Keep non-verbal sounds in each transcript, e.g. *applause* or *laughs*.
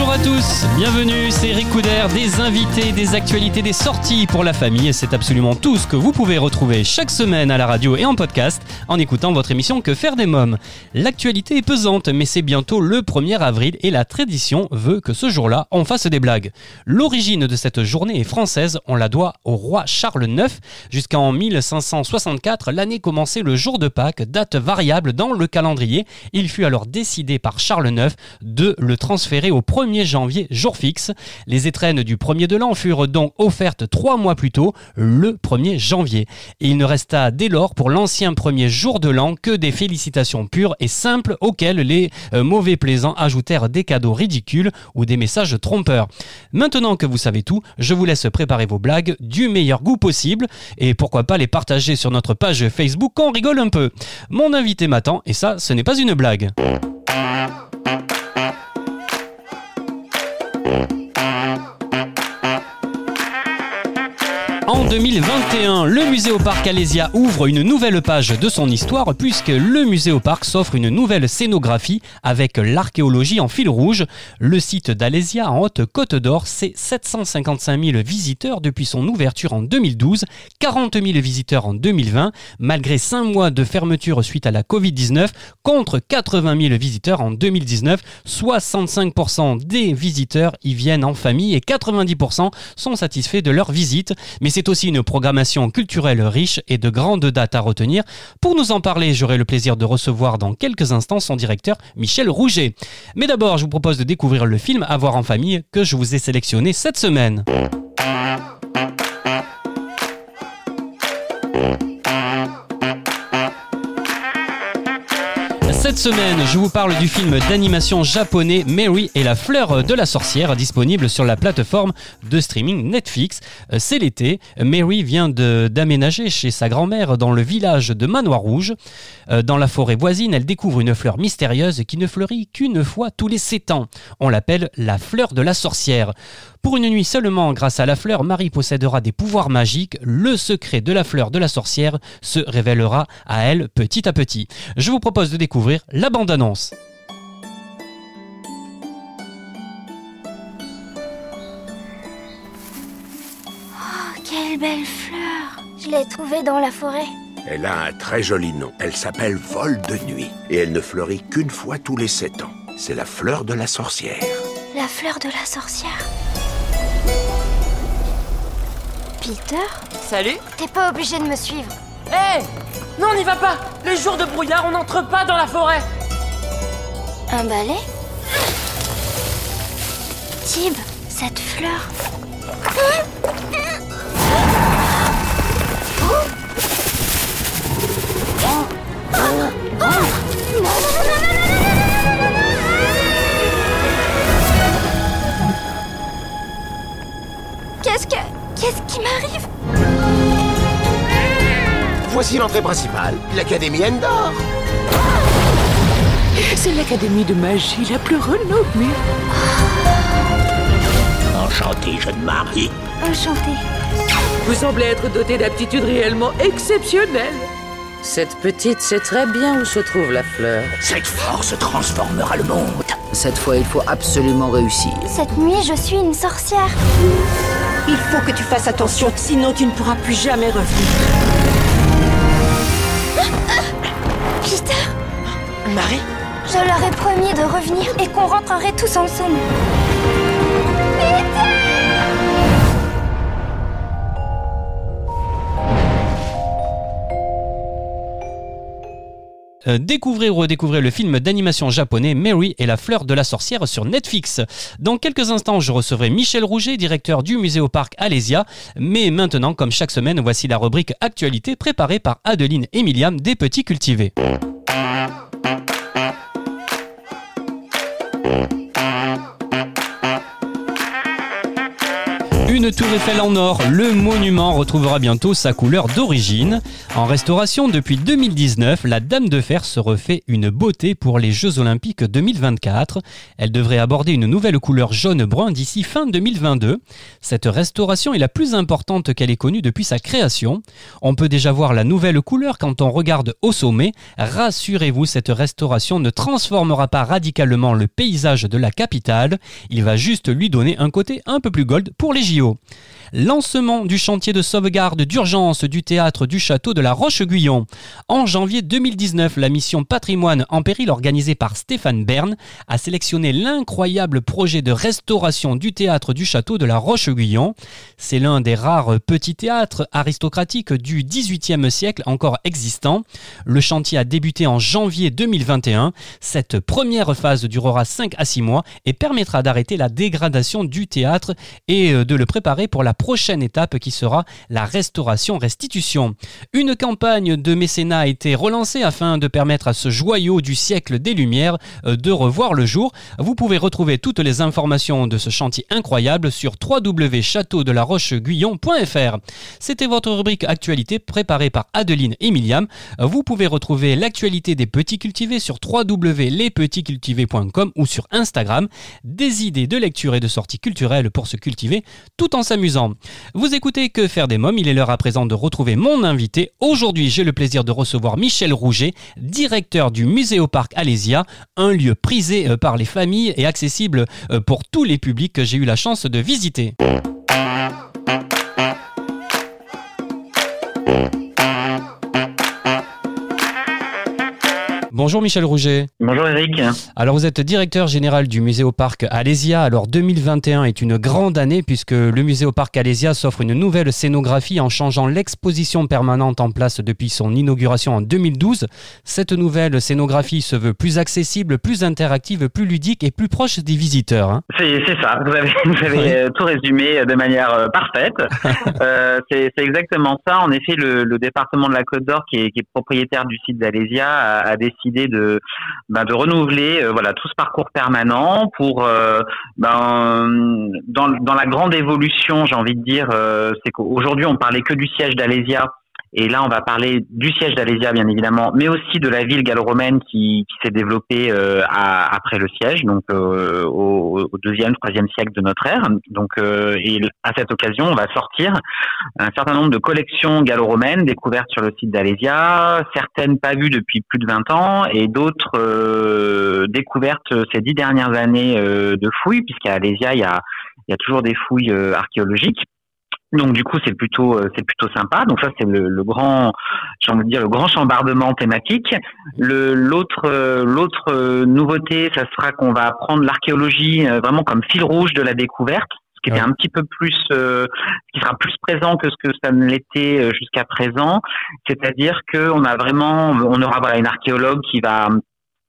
Bonjour à tous, bienvenue, c'est Eric des invités, des actualités, des sorties pour la famille c'est absolument tout ce que vous pouvez retrouver chaque semaine à la radio et en podcast en écoutant votre émission Que faire des mômes. L'actualité est pesante mais c'est bientôt le 1er avril et la tradition veut que ce jour-là on fasse des blagues. L'origine de cette journée est française, on la doit au roi Charles IX. Jusqu'en 1564, l'année commençait le jour de Pâques, date variable dans le calendrier. Il fut alors décidé par Charles IX de le transférer au 1er janvier, jour fixe. Les étrennes du 1er de l'an furent donc offertes trois mois plus tôt, le 1er janvier. Il ne resta dès lors pour l'ancien premier jour de l'an que des félicitations pures et simples auxquelles les euh, mauvais plaisants ajoutèrent des cadeaux ridicules ou des messages trompeurs. Maintenant que vous savez tout, je vous laisse préparer vos blagues du meilleur goût possible et pourquoi pas les partager sur notre page Facebook quand on rigole un peu. Mon invité m'attend et ça, ce n'est pas une blague. 2021, le musée au parc Alésia ouvre une nouvelle page de son histoire puisque le musée au parc s'offre une nouvelle scénographie avec l'archéologie en fil rouge. Le site d'Alésia en Haute-Côte d'Or, c'est 755 000 visiteurs depuis son ouverture en 2012, 40 000 visiteurs en 2020, malgré 5 mois de fermeture suite à la Covid-19, contre 80 000 visiteurs en 2019. 65% des visiteurs y viennent en famille et 90% sont satisfaits de leur visite. Mais c'est aussi une programmation culturelle riche et de grandes dates à retenir. Pour nous en parler, j'aurai le plaisir de recevoir dans quelques instants son directeur Michel Rouget. Mais d'abord, je vous propose de découvrir le film À voir en famille que je vous ai sélectionné cette semaine. Cette semaine, je vous parle du film d'animation japonais Mary et la fleur de la sorcière, disponible sur la plateforme de streaming Netflix. Euh, C'est l'été. Mary vient d'aménager chez sa grand-mère dans le village de Manoir Rouge. Euh, Dans la forêt voisine, elle découvre une fleur mystérieuse qui ne fleurit qu'une fois tous les sept ans. On l'appelle la fleur de la sorcière. Pour une nuit seulement, grâce à la fleur, Marie possédera des pouvoirs magiques. Le secret de la fleur de la sorcière se révélera à elle petit à petit. Je vous propose de découvrir la bande-annonce. Quelle belle fleur Je l'ai trouvée dans la forêt. Elle a un très joli nom. Elle s'appelle Vol de nuit. Et elle ne fleurit qu'une fois tous les sept ans. C'est la fleur de la sorcière. La fleur de la sorcière. Peter? Salut T'es pas obligé de me suivre. Hé Non, on n'y va pas Les jours de brouillard, on n'entre pas dans la forêt Un balai? Tib, cette fleur. Qu'est-ce que. Qu'est-ce qui m'arrive? Voici l'entrée principale, l'Académie Endor. C'est l'académie de magie la plus renommée. Enchanté, jeune Marie. Enchantée. Vous semblez être doté d'aptitudes réellement exceptionnelles. Cette petite sait très bien où se trouve la fleur. Cette force transformera le monde. Cette fois, il faut absolument réussir. Cette nuit, je suis une sorcière. Il faut que tu fasses attention, sinon tu ne pourras plus jamais revenir. Marie je leur ai promis de revenir et qu'on rentrerait tous ensemble. Euh, découvrez ou redécouvrez le film d'animation japonais Mary et la fleur de la sorcière sur Netflix. Dans quelques instants, je recevrai Michel Rouget, directeur du musée au parc Alésia. Mais maintenant, comme chaque semaine, voici la rubrique Actualité préparée par Adeline et Myriam des Petits Cultivés. Une tour Eiffel en or, le monument retrouvera bientôt sa couleur d'origine. En restauration depuis 2019, la Dame de Fer se refait une beauté pour les Jeux Olympiques 2024. Elle devrait aborder une nouvelle couleur jaune-brun d'ici fin 2022. Cette restauration est la plus importante qu'elle ait connue depuis sa création. On peut déjà voir la nouvelle couleur quand on regarde au sommet. Rassurez-vous, cette restauration ne transformera pas radicalement le paysage de la capitale. Il va juste lui donner un côté un peu plus gold pour les JO. Lancement du chantier de sauvegarde d'urgence du théâtre du château de la Roche-Guyon. En janvier 2019, la mission Patrimoine en péril organisée par Stéphane Bern a sélectionné l'incroyable projet de restauration du théâtre du château de la Roche-Guyon. C'est l'un des rares petits théâtres aristocratiques du XVIIIe siècle encore existants. Le chantier a débuté en janvier 2021. Cette première phase durera 5 à 6 mois et permettra d'arrêter la dégradation du théâtre et euh, de le préparer pour la prochaine étape qui sera la restauration-restitution. Une campagne de mécénat a été relancée afin de permettre à ce joyau du siècle des Lumières euh, de revoir le jour. Vous pouvez retrouver toutes les informations de ce chantier incroyable sur www.château-de-la-roche-guyon.fr. C'était votre rubrique actualité préparée par Adeline et Miliam. Vous pouvez retrouver l'actualité des petits cultivés sur www.lespetitscultivés.com ou sur Instagram. Des idées de lecture et de sorties culturelles pour se cultiver en s'amusant. Vous écoutez Que faire des mômes, il est l'heure à présent de retrouver mon invité. Aujourd'hui, j'ai le plaisir de recevoir Michel Rouget, directeur du Muséoparc Alésia, un lieu prisé euh, par les familles et accessible euh, pour tous les publics que j'ai eu la chance de visiter. Bonjour Michel Rouget. Bonjour Eric. Alors vous êtes directeur général du musée au parc Alésia. Alors 2021 est une grande année puisque le musée au parc Alésia s'offre une nouvelle scénographie en changeant l'exposition permanente en place depuis son inauguration en 2012. Cette nouvelle scénographie se veut plus accessible, plus interactive, plus ludique et plus proche des visiteurs. hein. C'est ça, vous avez, vous avez Oui. euh, tout résumé de manière euh, parfaite. *laughs* Euh, c'est exactement ça. En effet, le, le département de la Côte d'Or, qui est, qui est propriétaire du site d'Alésia, a, a décidé de, ben, de renouveler euh, voilà, tout ce parcours permanent pour, euh, ben, dans, dans la grande évolution, j'ai envie de dire, euh, c'est qu'aujourd'hui, on parlait que du siège d'Alésia. Et là, on va parler du siège d'Alésia, bien évidemment, mais aussi de la ville gallo-romaine qui, qui s'est développée euh, à- après le siège, donc euh, au, deuxième, troisième siècle de notre ère. Donc, euh, et à cette occasion, on va sortir un certain nombre de collections gallo-romaines découvertes sur le site d'Alésia, certaines pas vues depuis plus de 20 ans, et d'autres euh, découvertes ces dix dernières années euh, de fouilles, puisqu'à Alésia, il y a, il y a toujours des fouilles euh, archéologiques. Donc du coup c'est plutôt euh, c'est plutôt sympa. Donc ça c'est le, le grand j'ai envie de dire le grand chambardement thématique. Le l'autre euh, l'autre euh, nouveauté ça sera qu'on va prendre l'archéologie euh, vraiment comme fil rouge de la découverte ce qui était un petit peu plus euh, qui sera plus présent que ce que ça ne l'était jusqu'à présent, c'est-à-dire que on a vraiment on aura voilà une archéologue qui va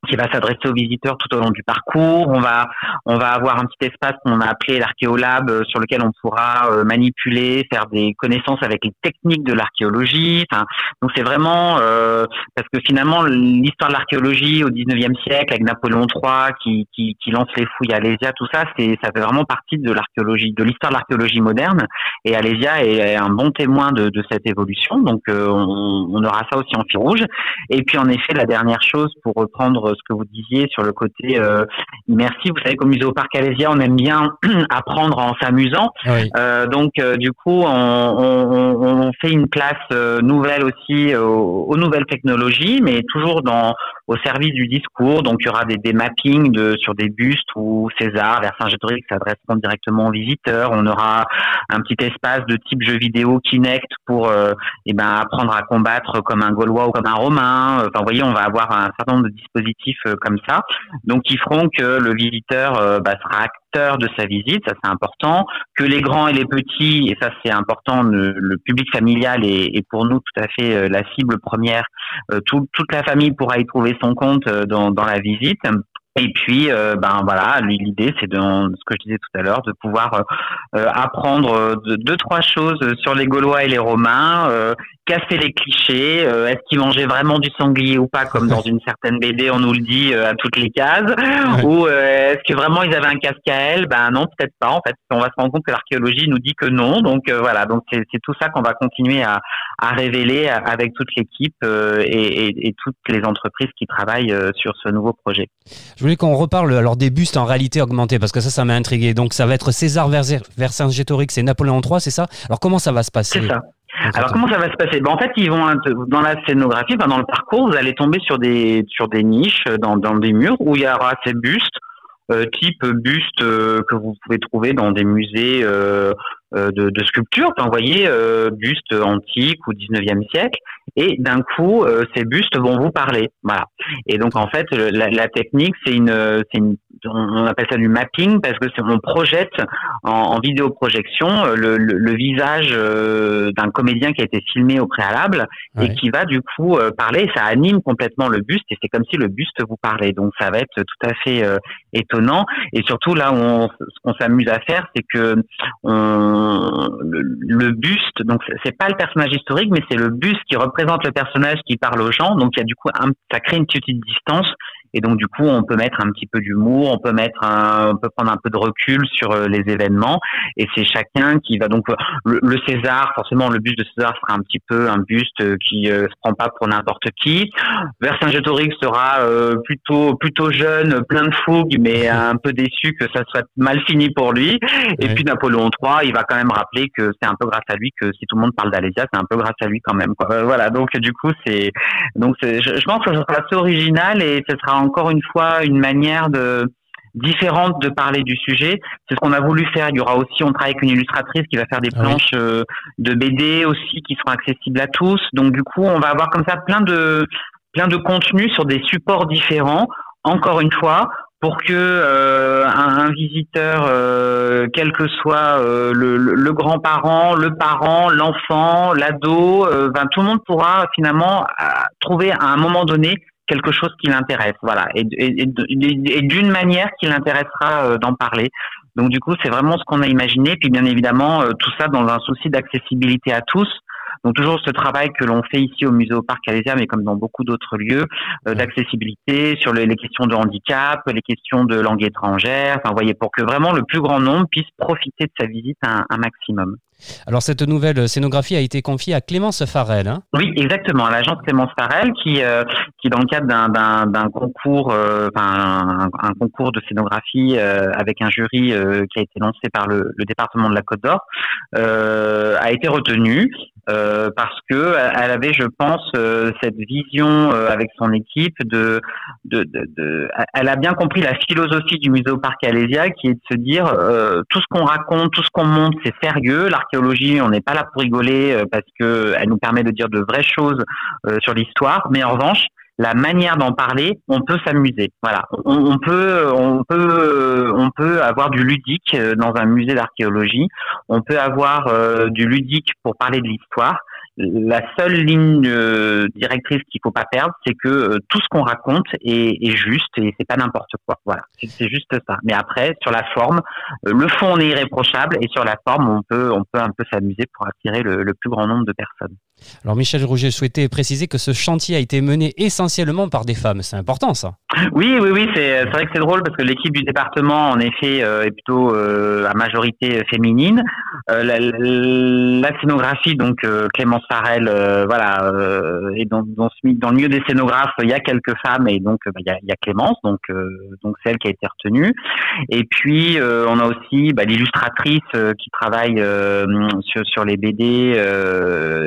qui va s'adresser aux visiteurs tout au long du parcours. On va, on va avoir un petit espace qu'on a appelé l'archéolab euh, sur lequel on pourra euh, manipuler, faire des connaissances avec les techniques de l'archéologie. Enfin, donc c'est vraiment euh, parce que finalement l'histoire de l'archéologie au 19e siècle avec Napoléon III qui, qui, qui lance les fouilles à Alésia, tout ça, c'est ça fait vraiment partie de l'archéologie, de l'histoire de l'archéologie moderne. Et Alésia est un bon témoin de, de cette évolution. Donc euh, on, on aura ça aussi en fil rouge. Et puis en effet, la dernière chose pour reprendre ce que vous disiez sur le côté euh, immersif, vous savez qu'au musée au parc Alésia, on aime bien *clears throat* apprendre en s'amusant. Oui. Euh, donc euh, du coup, on, on, on- fait une place euh, nouvelle aussi aux, aux nouvelles technologies, mais toujours dans au service du discours. Donc il y aura des, des mappings de, sur des bustes où César, Vercingétorix s'adresseront directement aux visiteurs. On aura un petit espace de type jeu vidéo Kinect pour euh, eh ben, apprendre à combattre comme un Gaulois ou comme un Romain. Enfin, vous voyez, on va avoir un certain nombre de dispositifs euh, comme ça, donc qui feront que le visiteur euh, bah, sera acteur de sa visite, ça c'est important, que les grands et les petits, et ça c'est important, le, public familial est, pour nous tout à fait euh, la cible première. Tout- toute la famille pourra y trouver son compte dans la visite. Et puis, euh, ben voilà, lui, l'idée, c'est de, ce que je disais tout à l'heure, de pouvoir euh, euh, apprendre euh, de- deux trois choses sur les Gaulois et les Romains, euh, casser les clichés. Euh, est-ce qu'ils mangeaient vraiment du sanglier ou pas, comme dans *laughs* une certaine BD, on nous le dit à toutes les cases, ou est-ce que vraiment ils avaient un casque à elle? Ben non, peut-être pas. En fait, on va se rendre compte que l'archéologie nous dit que non. Donc voilà, donc c'est tout ça qu'on va continuer à, à révéler avec toute l'équipe et, et, toutes les entreprises qui travaillent sur ce nouveau projet. Je voulais qu'on reparle alors des bustes en réalité augmentée parce que ça, ça m'a intrigué. Donc ça va être César Vercingétorix et Napoléon III, c'est ça? Alors comment ça va se passer? C'est ça. Alors comment ça va se passer? Ben, En fait, ils vont dans la scénographie, dans le parcours, vous allez tomber sur des sur des niches, dans, dans des murs où il y aura ces bustes, euh, type buste euh, que vous pouvez trouver dans des musées euh, de, de sculpture, vous voyez, buste antique ou 19e siècle, et d'un coup, ces bustes vont vous parler. Voilà. Et donc en fait, la, la technique, c'est une, c'est une on appelle ça du mapping parce que on projette en, en vidéoprojection euh, le, le, le visage euh, d'un comédien qui a été filmé au préalable et qui va du coup euh, parler. Ça anime complètement le buste et c'est comme si le buste vous parlait. Donc ça va être tout à fait étonnant. Et surtout là, on, ce qu'on s'amuse à faire, c'est que on, le, buste. Donc c'est pas le personnage historique, mais c'est le buste qui représente le personnage qui parle aux gens. Donc il y a du coup un, ça crée une petite distance et donc du coup, on peut mettre un petit peu d'humour, on peut mettre, un, on peut prendre un peu de recul sur euh, les événements. Et c'est chacun qui va donc le, César, forcément, le buste de César sera un petit peu un buste euh, qui euh, se prend pas pour n'importe qui. Vercingétorix sera euh, plutôt plutôt jeune, plein de fougue, mais *laughs* un peu déçu que ça soit mal fini pour lui. Et puis Napoléon III, il va quand même rappeler que c'est un peu grâce à lui que si tout le monde parle d'Alésia, c'est un peu grâce à lui quand même. Quoi. Voilà. Donc du coup, c'est donc je, je pense que ça sera assez original et ce sera encore une fois une manière de différente de parler du sujet. C'est ce qu'on a voulu faire. Il y aura aussi, on travaille avec une illustratrice qui va faire des ah planches euh, de BD aussi qui seront accessibles à tous. Donc du coup, on va avoir comme ça plein de plein de contenus sur des supports différents. Encore une fois, pour que euh, un, visiteur, euh, quel que soit le, le grand-parent, le parent, l'enfant, l'ado, ben, tout le monde pourra finalement trouver à un moment donné quelque chose qui l'intéresse, voilà, et, d'une manière qui l'intéressera euh, d'en parler. Donc du coup, c'est vraiment ce qu'on a imaginé. Puis bien évidemment, euh, tout ça dans un souci d'accessibilité à tous. Donc toujours ce travail que l'on fait ici au musée au parc Alésia, mais comme dans beaucoup d'autres lieux, euh, d'accessibilité sur les, questions de handicap, les questions de langue étrangère. Enfin, voyez, pour que vraiment le plus grand nombre puisse profiter de sa visite un, un maximum. Alors cette nouvelle scénographie a été confiée à Clémence Farel. Hein? Oui, exactement, à l'agence Clémence Farel qui, euh, qui dans le cadre d'un concours, euh, un, un, concours de scénographie euh, avec un jury qui a été lancé par le, le département de la Côte d'Or, a été retenu parce que elle avait, je pense, cette vision avec son équipe de, de, de, de, elle a bien compris la philosophie du musée au parc Alésia qui est de se dire tout ce qu'on raconte, tout ce qu'on montre, c'est sérieux. On n'est pas là pour rigoler euh, parce que elle nous permet de dire de vraies choses euh, sur l'histoire, mais en revanche, la manière d'en parler, on peut s'amuser. Voilà, on, peut, on peut, on peut avoir du ludique euh, dans un musée d'archéologie. On peut avoir du ludique pour parler de l'histoire la seule ligne euh, directrice qu'il faut pas perdre, c'est que euh, tout ce qu'on raconte est, est, juste et c'est pas n'importe quoi. Voilà, c'est juste ça. Mais après, sur la forme, euh, le fond on est irréprochable et sur la forme, on peut on peut un peu s'amuser pour attirer le, le, plus grand nombre de personnes. Alors Michel Rouget souhaitait préciser que ce chantier a été mené essentiellement par des femmes. C'est important ça. Oui, oui, oui. C'est vrai que c'est drôle parce que l'équipe du département, en effet, est plutôt à majorité féminine. La, la, scénographie, donc Farel, euh, voilà, euh, et dans, le milieu des scénographes, il y a quelques femmes et donc bah, il, y a, il y, a, Clémence, donc euh, donc celle qui a été retenue. Et puis on a aussi bah, l'illustratrice qui travaille sur, sur les BD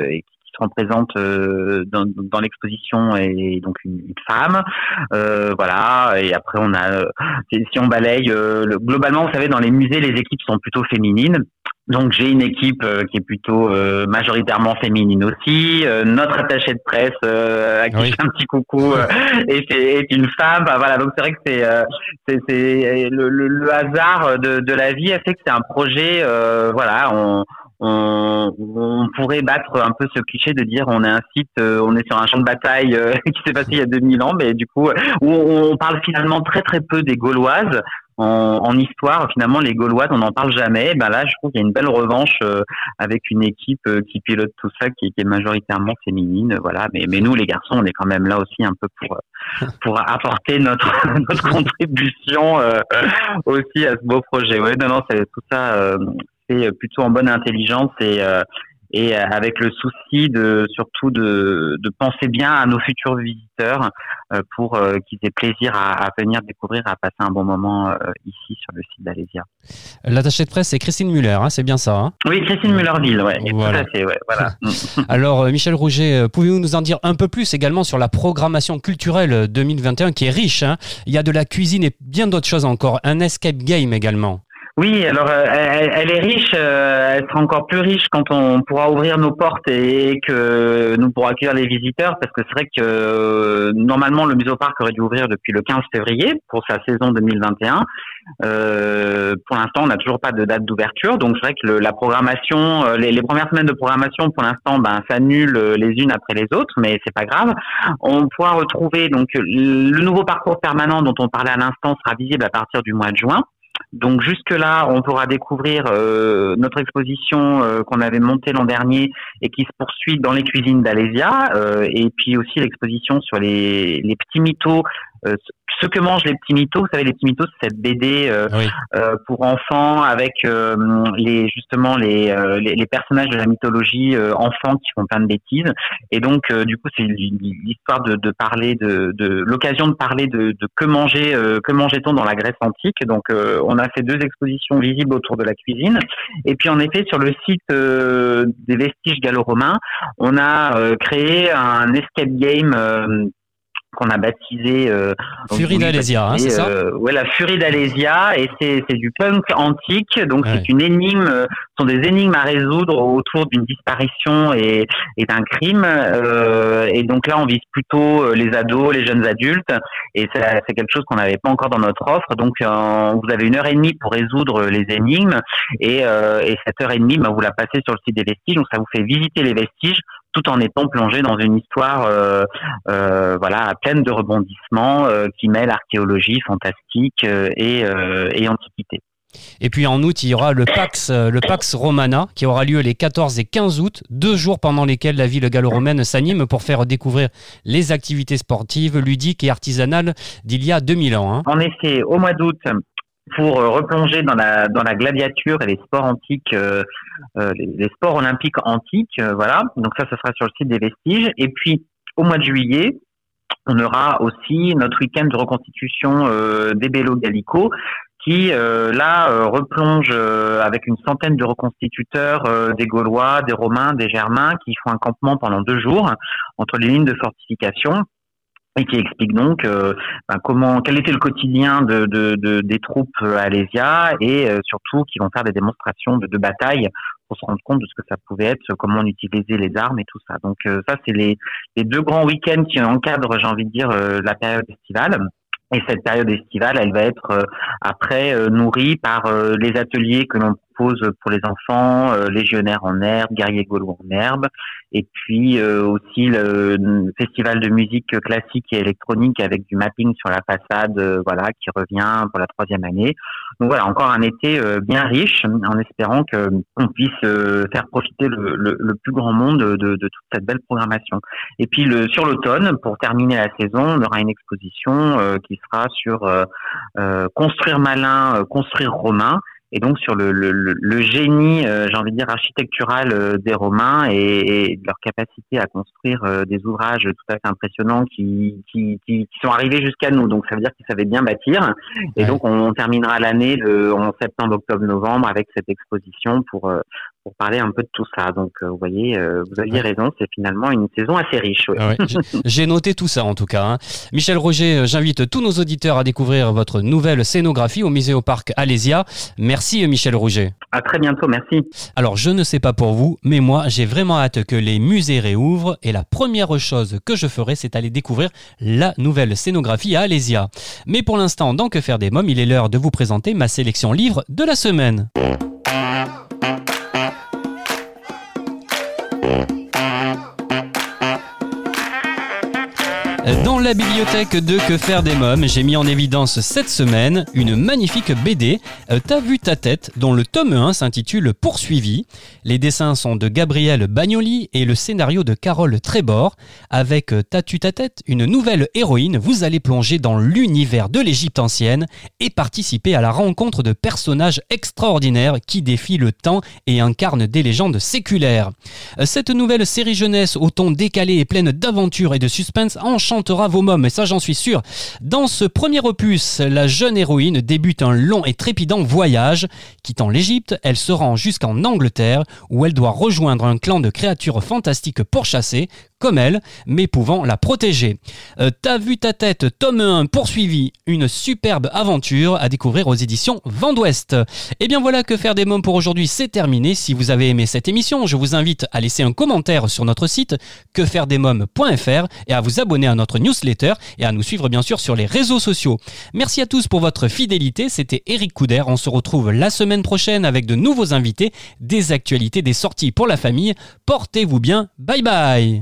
et seront présentes dans, dans l'exposition et donc une, femme euh, voilà et après on a si on balaye globalement vous savez dans les musées les équipes sont plutôt féminines donc j'ai une équipe euh, qui est plutôt euh, majoritairement féminine aussi. Euh, notre attaché de presse à qui je fais un petit coucou *laughs* est, est, une femme. Bah, voilà, donc c'est vrai que c'est c'est le, le, le, hasard de, de la vie a fait que c'est un projet. voilà, on on, on, pourrait battre un peu ce cliché de dire on est un site, euh, on est sur un champ de bataille euh, *laughs* qui s'est passé il y a 2000 ans, mais du coup, où on parle finalement très très peu des Gauloises. En, en, histoire, finalement, les Gauloises, on n'en parle jamais. Ben là, je trouve qu'il y a une belle revanche euh, avec une équipe qui pilote tout ça, qui, qui, est majoritairement féminine. Voilà. Mais, mais nous, les garçons, on est quand même là aussi un peu pour *laughs* pour apporter notre *laughs* notre contribution aussi à ce beau projet. Non, non, c'est tout ça fait plutôt en bonne intelligence et euh, et avec le souci de surtout de, de penser bien à nos futurs visiteurs euh, pour euh, qu'ils aient plaisir à, à, venir découvrir, à passer un bon moment ici sur le site d'Alésia. L'attachée de presse, c'est Christine Muller, hein, c'est bien ça hein? Oui, Christine Mullerville, ouais, voilà. tout à fait, ouais, voilà. *laughs* Alors, Michel Rouget, pouvez-vous nous en dire un peu plus également sur la programmation culturelle 2021 qui est riche hein? Il y a de la cuisine et bien d'autres choses encore, un escape game également. Oui, alors euh, elle, est riche, euh, elle sera encore plus riche quand on pourra ouvrir nos portes et que nous pourrons accueillir les visiteurs, parce que c'est vrai que euh, normalement le Muséoparc aurait dû ouvrir depuis le 15 février pour sa saison 2021. Euh, pour l'instant, on n'a toujours pas de date d'ouverture, donc c'est vrai que la programmation, les, les, premières semaines de programmation, pour l'instant, ben, s'annulent les unes après les autres, mais c'est pas grave. On pourra retrouver donc le nouveau parcours permanent dont on parlait à l'instant sera visible à partir du mois de juin. Donc jusque là, on pourra découvrir euh, notre exposition euh, qu'on avait montée l'an dernier et qui se poursuit dans les cuisines d'Alésia, euh, et puis aussi l'exposition sur les, les petits mythos ce que mangent les petits mythos, vous savez, les petits mythos, c'est cette BD euh, euh, pour enfants avec les justement les, les, les personnages de la mythologie enfants qui font plein de bêtises. Et donc, du coup, c'est l'histoire de, de, parler de, de l'occasion de parler de, de que manger, que mangeait-on dans la Grèce antique. Donc, on a fait deux expositions visibles autour de la cuisine. Et puis, en effet, sur le site des vestiges gallo-romains, on a créé un escape game qu'on a baptisé euh, Furie d'Alésia, hein, c'est ça euh, Ouais, la Furie d'Alésia, et c'est du punk antique, donc c'est une énigme, ce sont des énigmes à résoudre autour d'une disparition et, et d'un crime, euh, et donc là on vise plutôt les ados, les jeunes adultes, et c'est quelque chose qu'on n'avait pas encore dans notre offre, donc vous avez une heure et demie pour résoudre les énigmes, et, et cette heure et demie, bah, vous la passez sur le site des vestiges, donc ça vous fait visiter les vestiges tout en étant plongé dans une histoire euh, euh, voilà pleine de rebondissements euh, qui mêle archéologie fantastique et, et antiquité. Et puis en août, il y aura le Pax, le Pax Romana qui aura lieu les 14 et 15 août, deux jours pendant lesquels la ville gallo-romaine s'anime pour faire découvrir les activités sportives, ludiques et artisanales d'il y a 2000 ans. Hein. En effet, au mois d'août, pour euh, replonger dans la dans la gladiature et les sports antiques, euh, euh les, sports olympiques antiques, euh, voilà. Donc ça, ce sera sur le site des vestiges. Et puis au mois de juillet, on aura aussi notre week-end de reconstitution des Bello Gallico qui là replonge avec une centaine de reconstituteurs des Gaulois, des Romains, des Germains qui font un campement pendant deux jours entre les lignes de fortification et qui explique donc euh, ben, comment quel était le quotidien de, de, de des troupes à Alésia et euh, surtout qui vont faire des démonstrations de, de bataille pour se rendre compte de ce que ça pouvait être, comment on utilisait les armes et tout ça. Donc euh, ça c'est les, les deux grands week-ends qui encadrent, j'ai envie de dire, la période estivale. Et cette période estivale, elle va être après nourrie par les ateliers que l'on propose pour les enfants, légionnaires en herbe, guerriers gaulois en herbe, et puis euh, aussi le festival de musique classique et électronique avec du mapping sur la façade, euh, voilà, qui revient pour la troisième année. Donc voilà, encore un été euh, bien riche, en espérant que on puisse faire profiter le, le, le, plus grand monde de, de, toute cette belle programmation. Et puis le, sur l'automne, pour terminer la saison, on aura une exposition qui sera sur construire malin, construire romain et donc sur le, le, le génie, euh, j'ai envie de dire architectural euh, des Romains et, et, leur capacité à construire euh, des ouvrages tout à fait impressionnants qui, qui, qui, qui sont arrivés jusqu'à nous. Donc ça veut dire qu'ils savaient bien bâtir. Et donc on, terminera l'année en septembre, octobre, novembre avec cette exposition pour pour parler un peu de tout ça. Donc, vous voyez, vous aviez raison, c'est finalement une saison assez riche. Ouais. Ah *laughs* j'ai noté tout ça en tout cas. Hein. Michel Roger, j'invite tous nos auditeurs à découvrir votre nouvelle scénographie au Musée au Parc Alésia. Merci Michel Rouget. À très bientôt, merci. Alors je ne sais pas pour vous, mais moi j'ai vraiment hâte que les musées réouvrent et la première chose que je ferai c'est aller découvrir la nouvelle scénographie à Alésia. Mais pour l'instant, dans Que faire des mômes, il est l'heure de vous présenter ma sélection livre de la semaine. La bibliothèque de Que faire des mômes, j'ai mis en évidence cette semaine une magnifique BD, euh, T'as vu ta tête, dont le tome 1 s'intitule Poursuivi. Les dessins sont de Gabriel Bagnoli et le scénario de Carole Trébor. Avec euh, T'as-tu ta tête, une nouvelle héroïne, vous allez plonger dans l'univers de l'Égypte ancienne et participer à la rencontre de personnages extraordinaires qui défient le temps et incarnent des légendes séculaires. Euh, Cette nouvelle série jeunesse au ton décalé et pleine d'aventures et de suspense enchantera mômes, et ça j'en suis sûr. Dans ce premier opus, la jeune héroïne débute un long et trépidant voyage. Quittant l'Égypte, elle se rend jusqu'en Angleterre où elle doit rejoindre un clan de créatures fantastiques pourchassées, comme elle, mais pouvant la protéger. Euh, T'as vu ta tête, tome 1, poursuivi, une superbe aventure à découvrir aux éditions Vent d'Ouest. Et bien voilà que faire des mômes pour aujourd'hui, c'est terminé. Si vous avez aimé cette émission, je vous invite à laisser un commentaire sur notre site quefairedesmômes.fr et à vous abonner à notre et à nous suivre bien sûr sur les réseaux sociaux. Merci à tous pour votre fidélité, c'était Eric Couder. On se retrouve la semaine prochaine avec de nouveaux invités, des actualités, des sorties pour la famille. Portez-vous bien, bye bye